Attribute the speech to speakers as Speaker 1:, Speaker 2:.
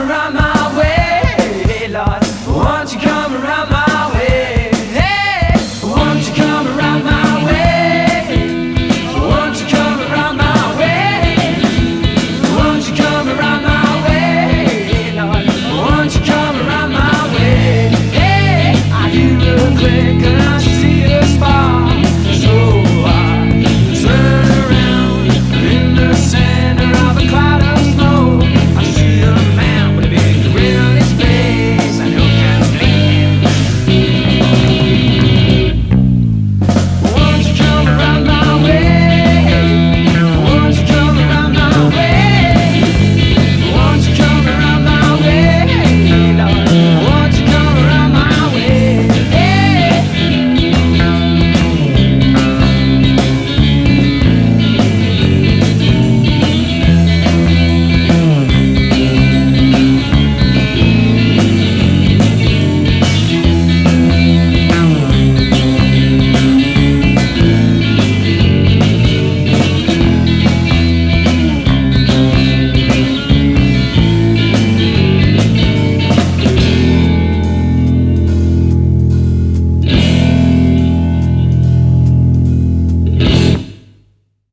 Speaker 1: around